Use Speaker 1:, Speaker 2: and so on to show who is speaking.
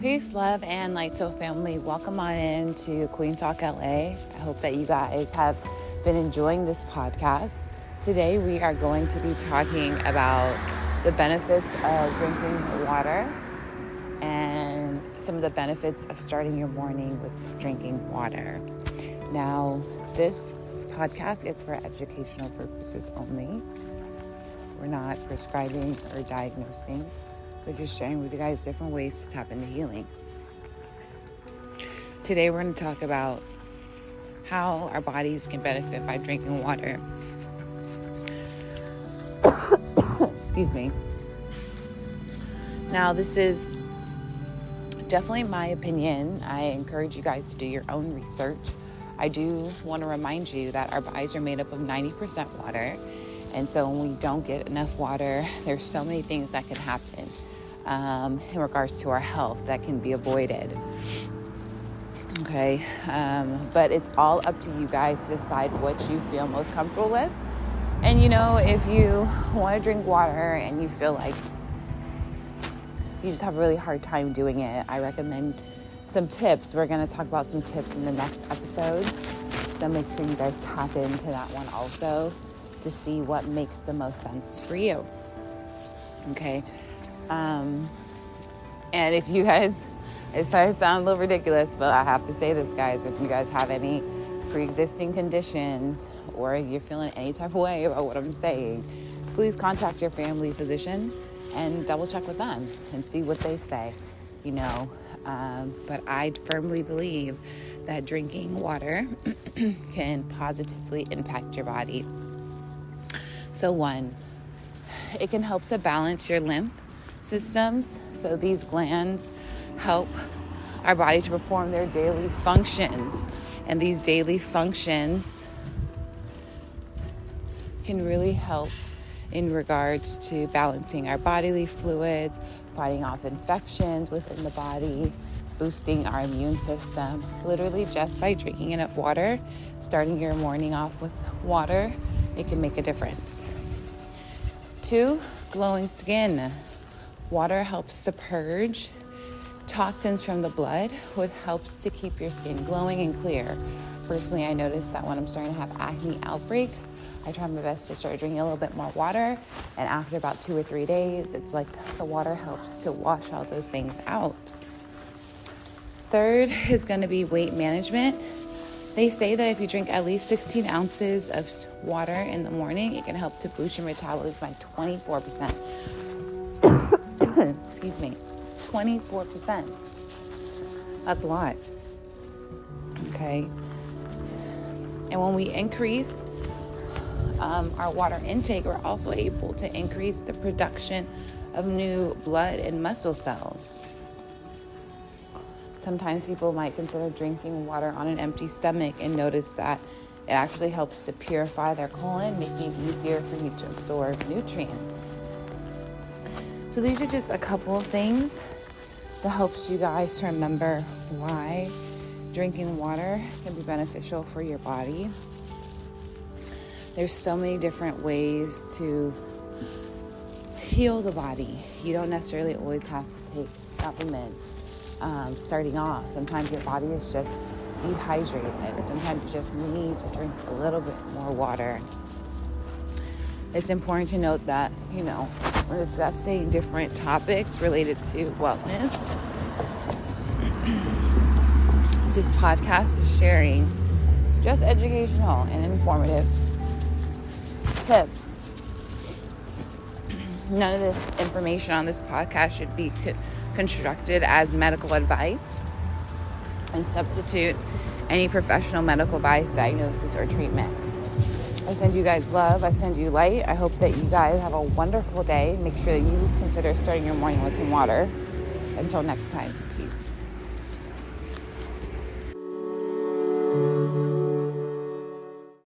Speaker 1: Peace, love, and light soul family. Welcome on in to Queen Talk LA. I hope that you guys have been enjoying this podcast. Today, we are going to be talking about the benefits of drinking water and some of the benefits of starting your morning with drinking water. Now, this podcast is for educational purposes only. We're not prescribing or diagnosing we're just sharing with you guys different ways to tap into healing. Today, we're going to talk about how our bodies can benefit by drinking water. Excuse me. Now, this is definitely my opinion. I encourage you guys to do your own research. I do want to remind you that our bodies are made up of 90% water. And so when we don't get enough water, there's so many things that can happen um, in regards to our health that can be avoided. Okay, um, but it's all up to you guys to decide what you feel most comfortable with. And you know, if you want to drink water and you feel like you just have a really hard time doing it, I recommend some tips. We're going to talk about some tips in the next episode. So make sure you guys tap into that one also to see what makes the most sense for you. Okay. Um, and if you guys, it sounds a little ridiculous, but I have to say this, guys. If you guys have any pre existing conditions or you're feeling any type of way about what I'm saying, please contact your family physician and double check with them and see what they say, you know. Um, but I firmly believe that drinking water can positively impact your body. So, one, it can help to balance your lymph systems. So these glands help our body to perform their daily functions. And these daily functions can really help in regards to balancing our bodily fluids, fighting off infections within the body, boosting our immune system. Literally, just by drinking enough water, starting your morning off with water, it can make a difference. Two, glowing skin. Water helps to purge toxins from the blood, which helps to keep your skin glowing and clear. Personally, I noticed that when I'm starting to have acne outbreaks, I try my best to start drinking a little bit more water. And after about two or three days, it's like the water helps to wash all those things out. Third is going to be weight management. They say that if you drink at least 16 ounces of water in the morning, it can help to boost your metabolism by 24%. Excuse me, 24%. That's a lot. Okay. And when we increase um, our water intake, we're also able to increase the production of new blood and muscle cells. Sometimes people might consider drinking water on an empty stomach and notice that it actually helps to purify their colon, making it easier for you to absorb nutrients. So these are just a couple of things that helps you guys to remember why drinking water can be beneficial for your body. There's so many different ways to heal the body. You don't necessarily always have to take supplements um, starting off. Sometimes your body is just dehydrated. Sometimes you just need to drink a little bit more water it's important to note that, you know, we're discussing different topics related to wellness. this podcast is sharing just educational and informative tips. None of the information on this podcast should be co- constructed as medical advice and substitute any professional medical advice, diagnosis, or treatment. I send you guys love. I send you light. I hope that you guys have a wonderful day. Make sure that you consider starting your morning with some water. Until next time, peace.